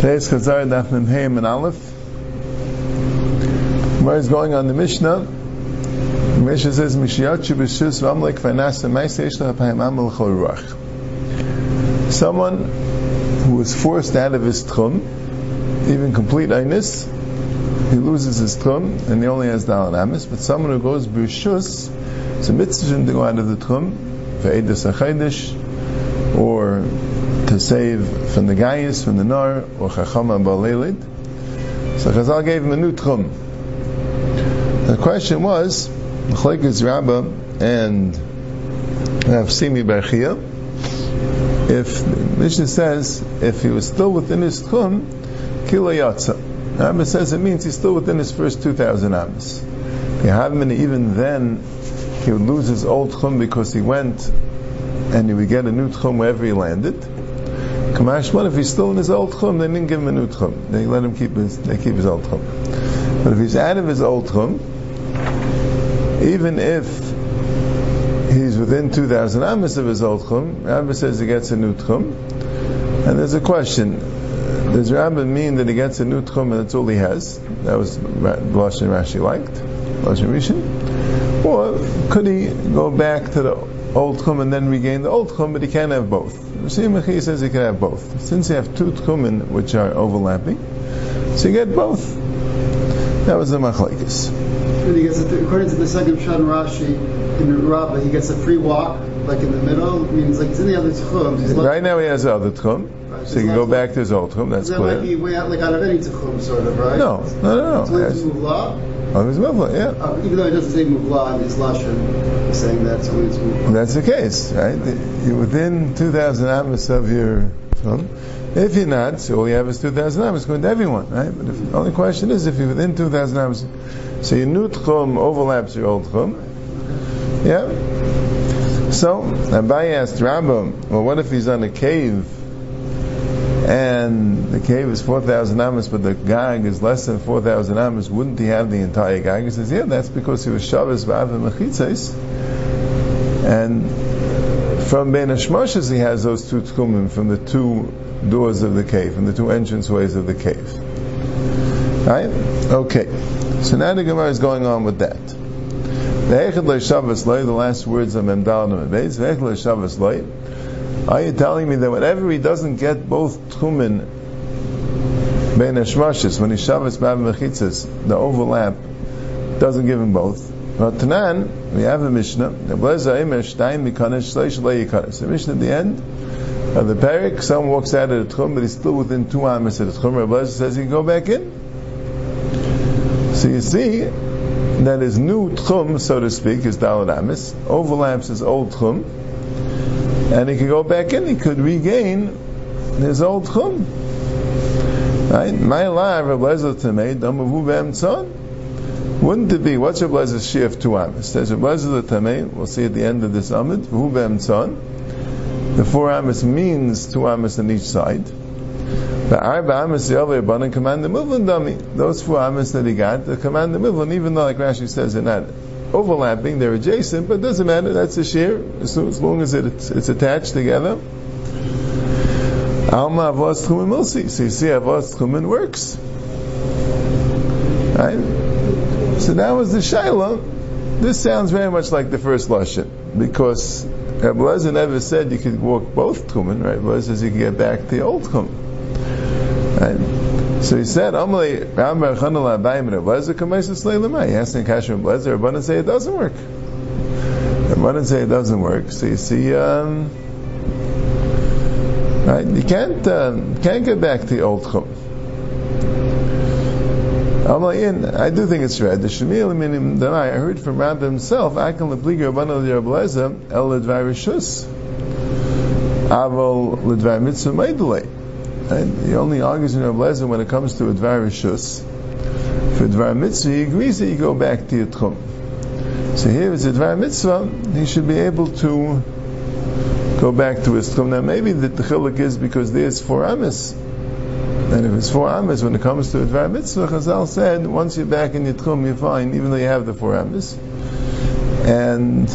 Today's Chazar Daf Mem Hey and Aleph. Where is going on the Mishnah? The Mishnah says, Mishiyatchi b'shus v'amlik v'anasa ma'aseh yesh l'hapayim amal ruach. Someone who was forced out of his tchum, even complete einus, he loses his tchum and he only has dalan amis. But someone who goes b'shus, it's a mitzvah to go out of the tchum, v'edus achaydish, or to save from the Gaius, from the Nar, or Chachama Balelid. So Chazal gave him a new tchum. The question was, Chlekes Rabbah and Rav Simi Barchia, if Mishnah says, if he was still within his tchum, Kila. Rabbah says it means he's still within his first 2,000 amas. And even then, he would lose his old tchum because he went and he would get a new tchum wherever he landed. Kamashman, if he's still in his old tchum, they didn't give him a new tchum. They let him keep his, they keep his old tchum. But if he's out of his old tchum, even if he's within 2,000 amas of his old tchum, Rabbi says he gets a new tchum. And there's a question, does Rabbi mean that he gets a new tchum and that's all he has? That was Lashon Rashi liked, Lashon Rishon. Or could he go back to the old tchum and then regain the old tchum, but he can't have both? Rashi says he can have both. Since you have two tchumen which are overlapping, so you get both. That was the machlekes. He gets a, according to the second Shan Rashi in Rabbah, he gets a free walk, like in the middle. Means like it's in the other tchum. Right now he has the other tchum, so he can go back to his old tchum. That's that clear. Might be way out, like out of any tchum, sort of, right? No, no, no, no. It's muvla. Oh, he's muvla, yeah. Uh, even though it doesn't say muvla in his lashon, saying that, so it's muvla. That's the case, right? You're within 2,000 amos of your tchum. If you're not, so all you have is 2,000 amos going to everyone, right? But if, the only question is if you're within 2,000 amos, so your new tchum overlaps your old tchum. Yeah? So, Abaye asked Rambam, well, what if he's on a cave and the cave is 4,000 amos, but the gag is less than 4,000 amos, wouldn't he have the entire gag? He says, yeah, that's because he was Shabbos Ba'av Mechitzes, and from Ben Hashmoshes he has those two tchumim from the two doors of the cave, from the two entranceways of the cave. Right? Okay. So now the Gemara is going on with that. The last words of Memdal Are you telling me that whenever he doesn't get both tchumen ben hashmashis, when he Shabbos b'av mechitzas, the overlap doesn't give him both. But Tanan, we have a Mishnah. The Mishnah at the end of the parak, someone walks out of the tchum, but he's still within two amas of the tchum. Rabbi says he can go back in. So you see that his new tchum, so to speak, his dalad amis, overlaps his old tchum, and he can go back in. He could regain his old tchum. Right? My life, Rabbi Lezer Tamei, Damavu B'Emtzon. Wouldn't it be, what's Rabbi Lezer's share of two amis? There's Rabbi Lezer Tamei, we'll see at the end of this amid, V'Hu B'Emtzon. The four amis means two amis on each side. The arba amis the other abundant command the mivlin dummy. Those four amis that he got, the command the mivlin, even though like Rashi says they're not overlapping, they're adjacent, but it doesn't matter, that's a shear, as, as long as it's, it's attached together. Alma avos tchumen milsi. So you see avos tchumen works. Right? So that was the Shaila. This sounds very much like the first Lashon, because Rabbi Lezer never said you could walk both tchumen, right? Rabbi says you could get back the old tchumen. Right? So he said, Amalei Ram Barchanal Abayim and Rablezer Kamaisis Leilamai. He asked in Kasher Rablezer, Rabbanan say it doesn't work. Rabbanan say it doesn't work. So you see, um, right? You can't um, can't get back the old chum. I do think it's right. The Shemil Minim Damai. I heard from Rabbi himself. I can lepliga Rabbanan Rablezer El Ledvar Rishus. Aval Ledvar Mitzvah Meidulei. He only argues in Rabbi Lezer when it comes to a Dvar Rishus. For Dvar Mitzvah, he agrees that you go back to your Tchum. So here is a Dvar Mitzvah, he should be able to go back to his Tchum. Now maybe the Tchilik is because there's four Amis. And if it's four Amis, when it comes to a Dvar Mitzvah, Chazal said, once you're back in your Tchum, you're fine, even though you have the four Amis. And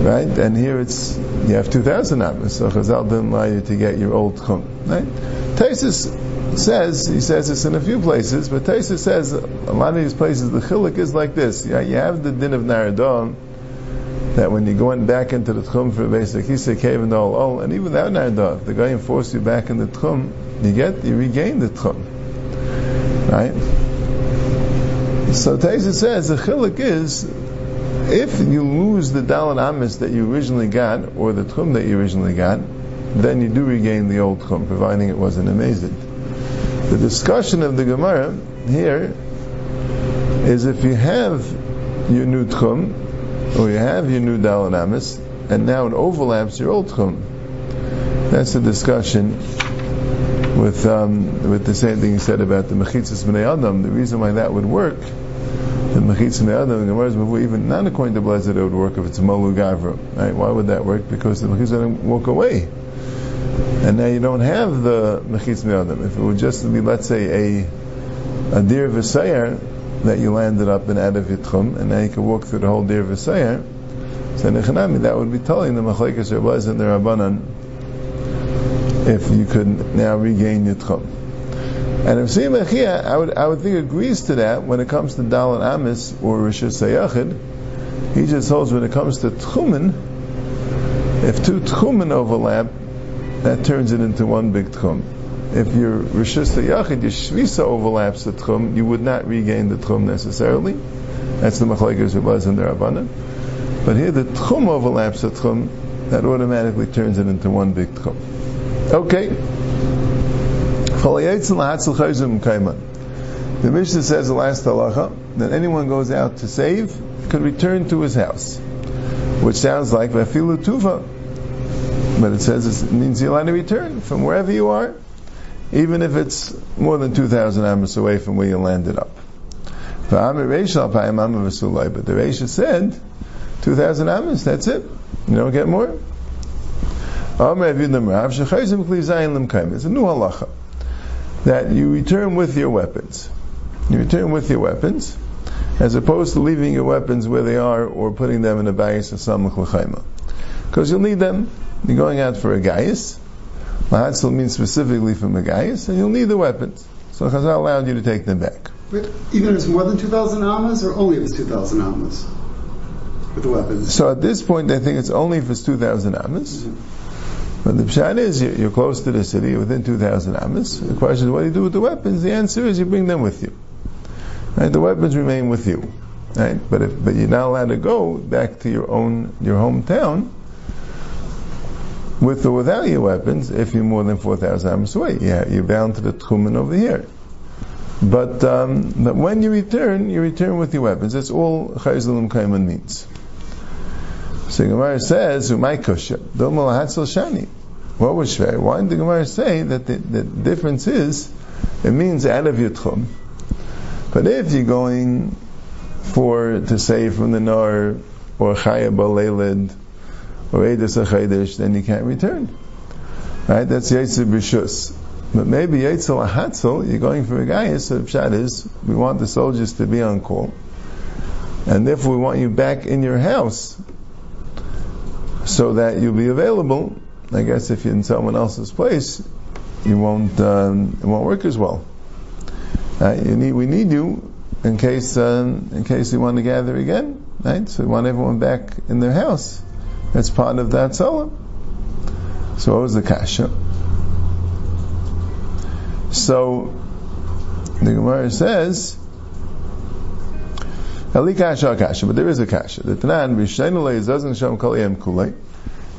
right? And here it's you have two thousand amas, so Chazal didn't allow you to get your old chum, right? Taisus says, he says this in a few places, but Taisus says a lot of these places the chilik is like this. You have the din of Naradon, that when you go in back into the tchum for basic hisei cave and all, and even without Naradon, the guy force you back in the tchum, you get, you regain the tchum. Right? So Taisus says the chilik is if you lose the dalit amis that you originally got, or the tchum that you originally got, then you do regain the old tchum, providing it wasn't amazing. The discussion of the Gemara here is if you have your new tchum, or you have your new dalit amis, and now it overlaps your old tchum. That's the discussion with um, with the same thing you said about the mechitzas b'nei adam. The reason why that would work the mechitza me'adam, the Gemara's before, even not according to Blessed, it would work if it's malu gavra. Right? Why would that work? Because the mechitza would walk away. And now you don't have the mechitza me'adam. If it would just be, let's say, a, a deer v'sayer that you landed up in of Yitchum, and now you can walk through the whole deer v'sayer, so nechanami, that would be telling the machlekes Rabbaz and the Rabbanan if you could now regain Yitchum. And if Siyam I would, I would think agrees to that when it comes to Dalan Amis or Rishus Sayachid. He just holds when it comes to Tchumen, if two Tchumen overlap, that turns it into one big Tchum. If your Rishus Sayachid, your Shvisa overlaps the Tchum, you would not regain the Tchum necessarily. That's the Machlekes was in the Rabbanan. But here the Tchum overlaps the Tchum, that automatically turns it into one big Tchum. Okay. The Mishnah says the last halacha that anyone goes out to save could return to his house, which sounds like vafilu tuva, but it says it means you're allowed to return from wherever you are, even if it's more than two thousand amos away from where you landed up. But the Reisha said two thousand amos. That's it. You don't get more. It's a new halacha that you return with your weapons. You return with your weapons, as opposed to leaving your weapons where they are or putting them in a bayis of samach l'chayma. Because you'll need them. You're going out for a gayis. Mahatzal means specifically for a gayis, and you'll need the weapons. So Chazal allowed you to take them back. But even if it's more than 2,000 amas, or only if it's 2,000 amas? With the weapons? So at this point, I think it's only if it's 2,000 amas. Mm-hmm. But the pshat is you're close to the city, within 2,000 amas. The question is, what do you do with the weapons? The answer is you bring them with you. Right? The weapons remain with you. Right? But if, but you're not allowed to go back to your own your hometown with or without your weapons if you're more than 4,000 amas away. Yeah, you're bound to the tchumen over here. But um, but when you return, you return with your weapons. That's all Chayzalim Kaiman means. So Gemara says, "Umay kusha domal hatzel shani." What was shvei? Why did the Gemara say that the, the difference is it means out of but if you're going for to say from the nar or chaya balelid or edus achaydish, then you can't return. Right? That's yetzer b'shus. But maybe yetzel ahatzel, you're going for a guy. So pshat is we want the soldiers to be on call, and therefore we want you back in your house so that you'll be available. I guess if you're in someone else's place, you won't um, it won't work as well. Uh, need, we need you in case um, in case you want to gather again, right? So we want everyone back in their house. That's part of that solar. So what was the kasha? So the Gemara says Ali kasha kasha, but there is a kasha. The Tanan b'sheinu doesn't show kulei.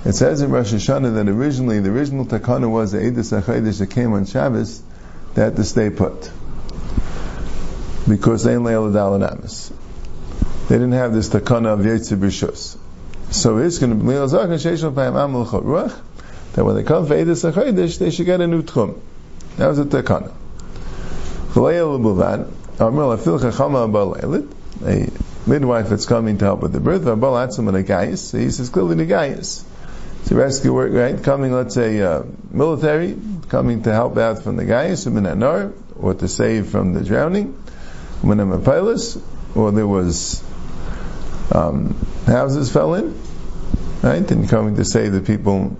It says in Rosh Hashanah that originally the original takana was the Eidos HaChadosh that came on Shabbos that to stay put because they didn't have this takana of Yetzer B'Shus. So it's going to be that when they come for Eidos HaChadosh, they should get a new tchum. That was the takana a midwife that's coming to help with the birth, Vabal Atzim and a gais, he says clearly the gais. It's a rescue work, right? Coming, let's say, uh, military, coming to help out from the gais, or or to save from the drowning, or there was um, houses fell in, right? And coming to save the people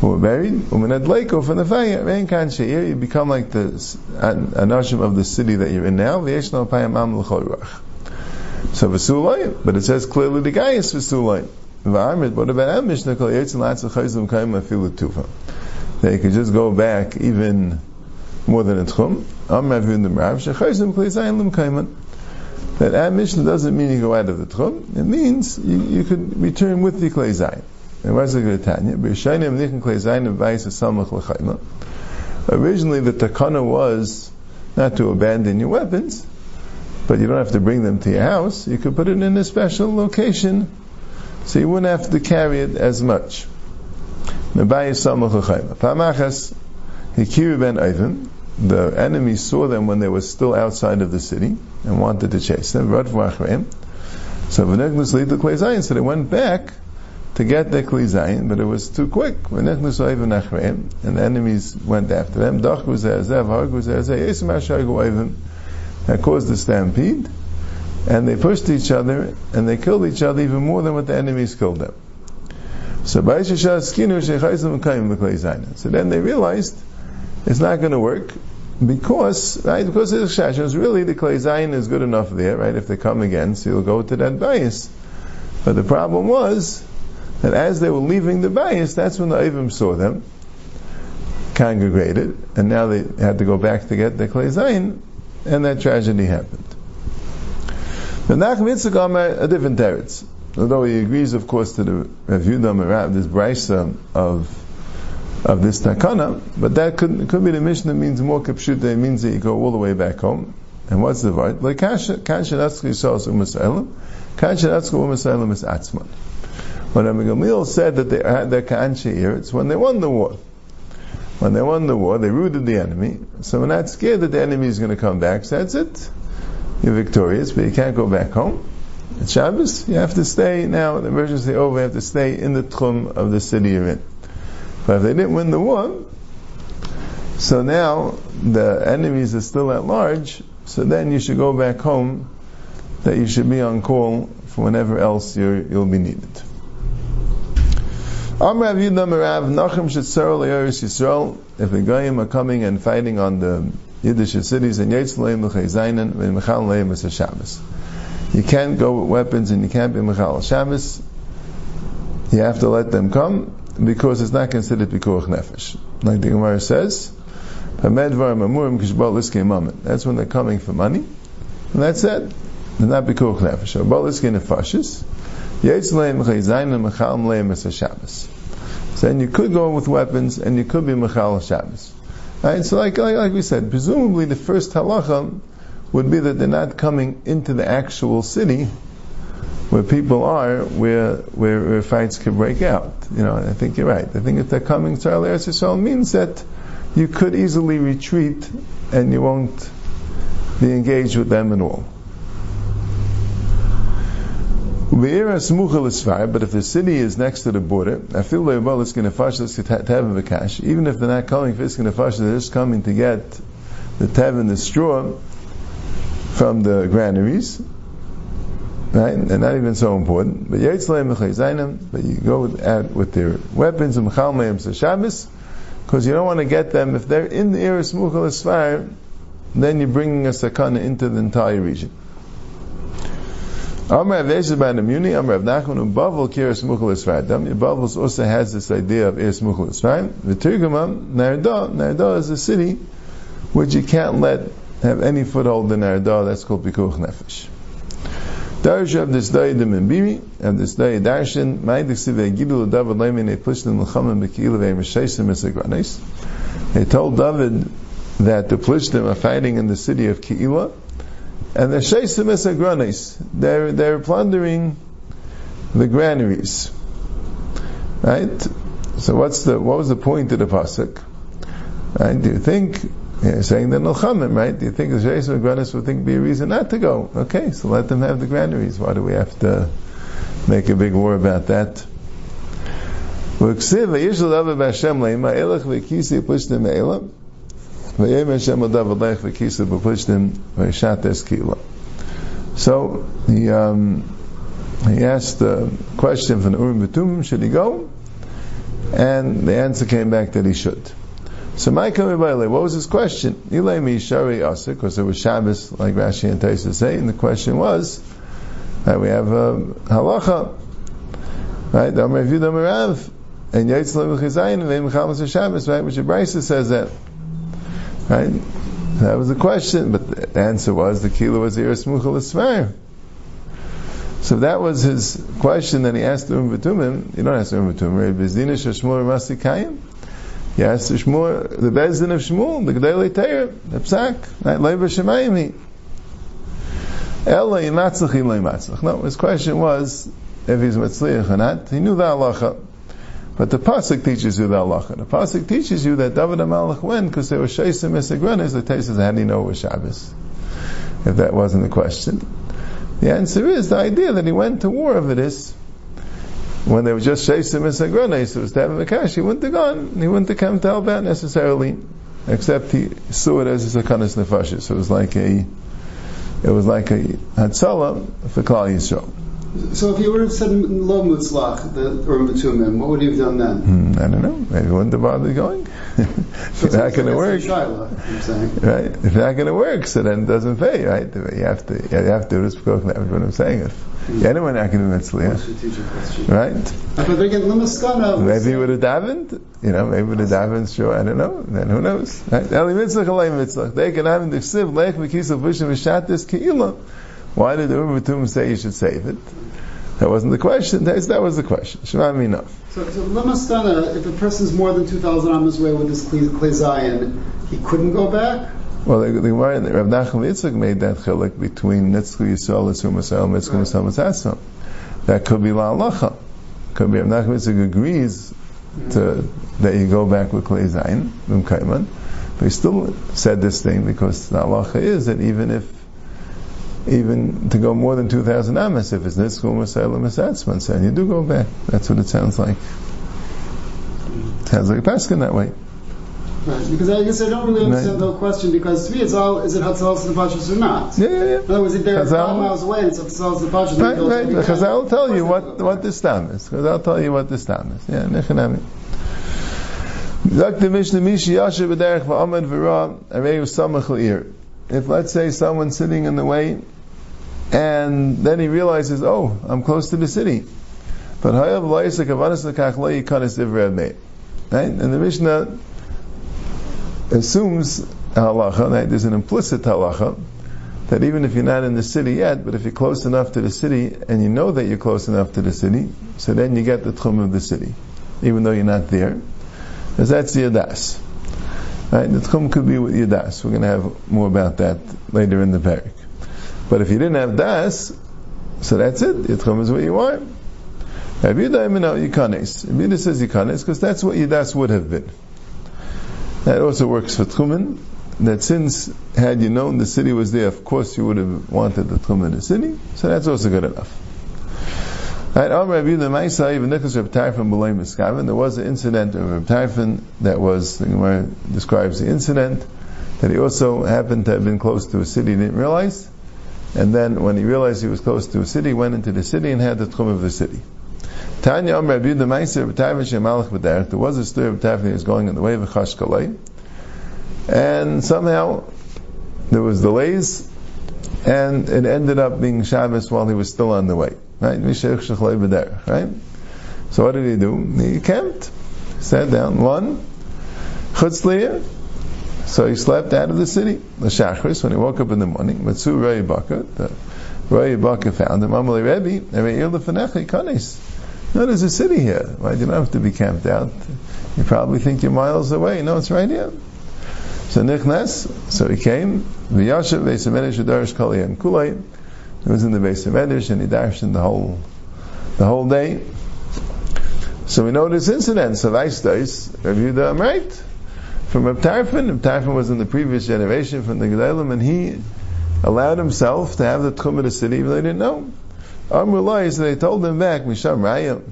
who were buried, uminad leiko from the fire, rain kan she'ir, you become like the anashim of the city that you're in now, v'yeshno payam am So v'sulay, but it says clearly the guy is v'sulay. V'amrit, what about Am Mishnah kol yetzin latz l'chayzim kaim afilu tufa. They could just go back even more than a tchum. Am rav, lim. That Am Mishnah doesn't mean you go out of the tchum, it means you, you could return with the klei zayin. Originally, the takana was not to abandon your weapons, but you don't have to bring them to your house. You could put it in a special location, so you wouldn't have to carry it as much. The enemy saw them when they were still outside of the city and wanted to chase them. So they went back to get the Kli but it was too quick. And the enemies went after them. That caused the stampede. And they pushed each other, and they killed each other even more than what the enemies killed them. So So then they realized it's not going to work because right because the shashon really the clay zayin is good enough there right if they come again so you'll go to that bias but the problem was that as they were leaving the bias, that's when the Avim saw them, congregated, and now they had to go back to get the Klei Zayin, and that tragedy happened. The Nachum Yitzchak a different teretz. Although he agrees, of course, to the Rav Yudah this brisa of of this takana, but that could, could be the Mishnah means more kapshuta, it means that you go all the way back home. And what's the word? Like kasha kasha natzki yisrael u'masayim, kasha natzki u'masayim is atzman. When Gamliel said that they had their Ka'an it's when they won the war. When they won the war, they routed the enemy. So we're not scared that the enemy is going to come back. So that's it. You're victorious, but you can't go back home. It's Shabbos. You have to stay now. The emergency over. You have to stay in the tchum of the city you're in. But if they didn't win the war, so now the enemies are still at large. So then you should go back home. That you should be on call for whenever else you will be needed. Amrav Yudam Rav Nachum Shetzar Le'eris Yisrael. If the Goyim are coming and fighting on the Yiddish cities and Yetz Le'im and Mechal Le'im is Shabbos. You can't go with weapons and you can't be Mechal Shabbos. You have to let them come because it's not considered Pikuach Nefesh. Like the Gemara says, That's when they're coming for money. And that's it. They're not Pikuach Nefesh. Then you could go with weapons and you could be Mechal Shabbos. Right? Uh, so like, like, like, we said, presumably the first halacha would be that they're not coming into the actual city where people are, where, where, where fights could break out. You know, I think you're right. I think if they're coming to Eretz Yisrael means that you could easily retreat and you won't be engaged with them at all. But if the city is next to the border, I feel like well, it's going to cash. Even if they're not coming for it's going to they're just coming to get the tev and the straw from the granaries, right? And not even so important. But but you go out with their weapons and mechal Shabbos, because you don't want to get them if they're in the area of then you're bringing a sakana into the entire region. Amr Avesha by Namuni, Amr of Nachman, Bavel Kiris Mukhal Isradam. Bavel also has this idea of Mukhal Isradam. The Tirgamam, Narda, Narda is a city which you can't let have any foothold in Narda, that's called Pikuch Nefesh. Darsha of this day the Membiri, of this day Darshan, Maidik Sive Gidul David Leimin, they pushed in Lachamim Bekila Ve Meshaisim Esagranis. They told David that the Plishtim are fighting in the city of Keilah, and the Sheisim Esagranis, they're, they're plundering the granaries. Right? So what's the, what was the point of the Pasuk? Right? Do you think, saying the Nilchamim, right? Do you think the Sheisim Esagranis would think be a reason not to go? Okay, so let them have the granaries. Why do we have to make a big war about that? So he um, he asked the question from the Urim V'Tumim, should he go? And the answer came back that he should. So my Michael what was his question? Ilay mi shari asa, because it was Shabbos, like Rashi and Taisa say, and the question was that we have a halacha, right? The Amar Vidu Amarav, and Yitzla V'chizayin, and Ve'im Chamas Shabbos, right? Which Brisa says that, right? That was the question, but the answer was the kilo was Iris Esmer. So that was his question that he asked the Um V'tumim. You don't ask the Um V'tumim, right? V'zina Shashmur Masikayim. Yes, the Shmuel, the Bezdin of Shmuel, the Gedele Teir, the Psak, right? Leiva Shemayim Ela Yimatzach Ila Yimatzach. No, his question was, if he's Mitzliach or not, he knew the halacha. But the Pasuk teaches you the halacha. The Pasuk teaches you that David HaMelech went because there were Shaisim Esagranis, the Taisa says, how do you know it was Shabbos? If that wasn't the question. The answer is the idea that he went to war over this when they were just Shaisim and Sagranes, it was to have Makash, he wouldn't have gone, he wouldn't have come to Albat necessarily, except he saw it as a Sakanas Nefashis. So it was like a, it was like a Hatzalah for Klal Yisrael. So if you would have said lo mutzlach, the Urim Tumim, what would you have done then? Hmm, I don't know. Maybe wouldn't have bothered going. if it's not going to work, right? If it's not going to work, so then it doesn't pay, right? You have to, you have to respect what I'm saying. If yeah, anyone not going to right? But again, maybe he would have davened. You know, maybe would have davened. Sure, I don't know. Then who knows? Right? Eli mitzlach, alay mitzlach. They can have in the siv leich mekisa v'shim v'shatis keila. Why did the Urim say you should save it? That wasn't the question. That was the question. Shema enough. So, so Lamastana, if a person's more than 2,000 amas away with this Klei Zion, he couldn't go back? Well, the, the Gemara, Rav Nachum Yitzchak made that chilik between Nitzku Yisrael, Yisrael, Yisrael, Mitzku Yisrael, Mitzasam. That could be La'alacha. Could be Rav Nachum Yitzchak agrees to, that you go back with Zayin, Vim Kaiman. But he still said this thing because the halacha is that even if even to go more than 2,000 amas, if it's nitzku masayla and you do go back. That's what it sounds like. It sounds like a paskin that way. Right, because I guess I don't really understand right. the question because to me it's all is it Hatzalas the Pashas or not? Yeah, yeah, yeah. In other words, if they're Chazal, five miles away it's Hatzalas the Pashas, right, right. Because I'll tell you what what this time is. Because I'll tell you what this time is. Yeah, nechanami. Dr. Mishnah Mishi Yasher B'derech V'Ra Areyu Samach L'ir. If let's say someone's sitting in the way and then he realizes, oh, I'm close to the city. But Hayav La'isa Kavanas Ivrei Right? And the Mishnah assumes halacha, that there's an implicit halacha, that even if you're not in the city yet, but if you're close enough to the city and you know that you're close enough to the city, so then you get the tchum of the city, even though you're not there, because that's the yadas. Right? The tchum could be with yadas. We're going to have more about that later in the parak. But if you didn't have das, so that's it. Your tchum is what you are. Rabbi Yehuda Yikanes. Rabbi Yehuda says Yikanes because that's what yadas would have been. That also works for Tchumen, that since had you known the city was there, of course you would have wanted the Tchumen in the city, so that's also good enough. Right, There was an incident of Reb Tarfon that was, the Gemara describes the incident, that he also happened to have been close to a city, he didn't realize, and then when he realized he was close to a city, he went into the city and had the Tchum of the city. Tanya Om Rabbi the Meiser B'Tayv Shemalach B'Derech. There was a story of that was going in the way of Chashkalei, and somehow there was delays, and it ended up being Shabbos while he was still on the way. Right? Right? So what did he do? He camped, sat down, one, chutzliya, so he slept out of the city. The Shachris, when he woke up in the morning, Matsu Ray Baka, the Ray Baka found him, Amalei Rebbe, Rebbe Ir Lefanecha, Kanes. No, there's a city here. Right? You don't have to be camped out. You probably think you're miles away. No, it's right here. So Nichnas, so he came, V'yashav Ve'semedish Adarish Kaliyam Kulay. He was in the Ve'semedish and he darshed the whole, the whole day. So we know this incident. So Vaistais, Rav Yehuda, right? From Reb Tarfon, Reb was in the previous generation from the Gedalim, and he allowed himself to have the Tchum of the city, even though he didn't know. Amrullah, so they told him back, Misham Raya.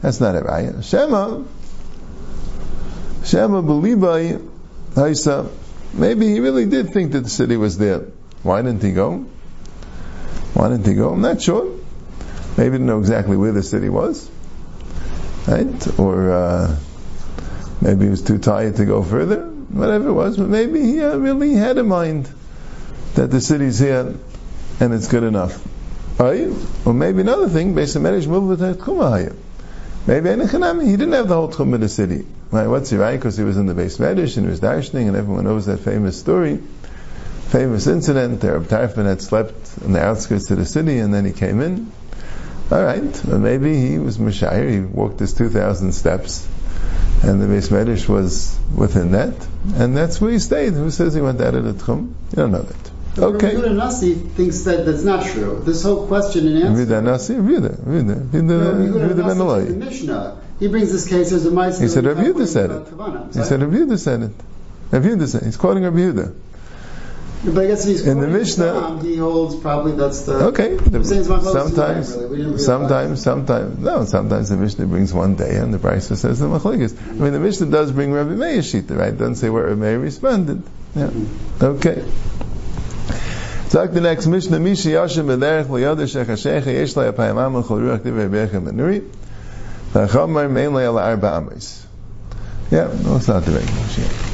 That's not a Raya. Shema, Shema Belibai Haisa. Maybe he really did think that the city was there. Why didn't he go? Why didn't he go? I'm not sure. Maybe didn't know exactly where the city was. Right? Or, uh, Maybe he was too tired to go further. Whatever it was, but maybe he uh, really had in mind that the city's here and it's good enough. Right? Or maybe another thing, based on Medish Mulvat Maybe Enechanami, he didn't have the whole Tchum of the city. Right? What's he right? Because he was in the base Medish and he was darshaning and everyone knows that famous story, famous incident. There, Tarfon had slept in the outskirts of the city and then he came in. Alright, well maybe he was Mashire, he walked his 2,000 steps and the base Medish was within that, and that's where he stayed. Who says he went out of the Tchum? You don't know that. Okay. Rabbi Nasi thinks that that's not true. This whole question and answer. Yehuda Nasi, Ben Eloi. The Mishnah. He brings this case as a mice. He said Rabbi Yehuda said it. He said Rabbi Yehuda said it. Rabbi Yehuda said it. He's quoting Rabbi Yehuda. But I guess he's in the Mishnah, um, he holds probably that's the okay. The, sometimes, really. sometimes, sometimes, no. Sometimes the Mishnah brings one day, and the Brisa says the Machlekes. I mean, the Mishnah does bring Rabbi Meir Shita, right? It doesn't say where Rabbi Meir responded. Yeah. Mm-hmm. Okay. Talk the next Mishnah. Mishi Yashim B'derech L'Yodah Shechashecha Yesh Lai Apayimam L'Chol Ruach Divrei Bechem Benuri V'Achamar Mein Lai Ala Arba Amos. Yeah, no, it's not the right Mishnah.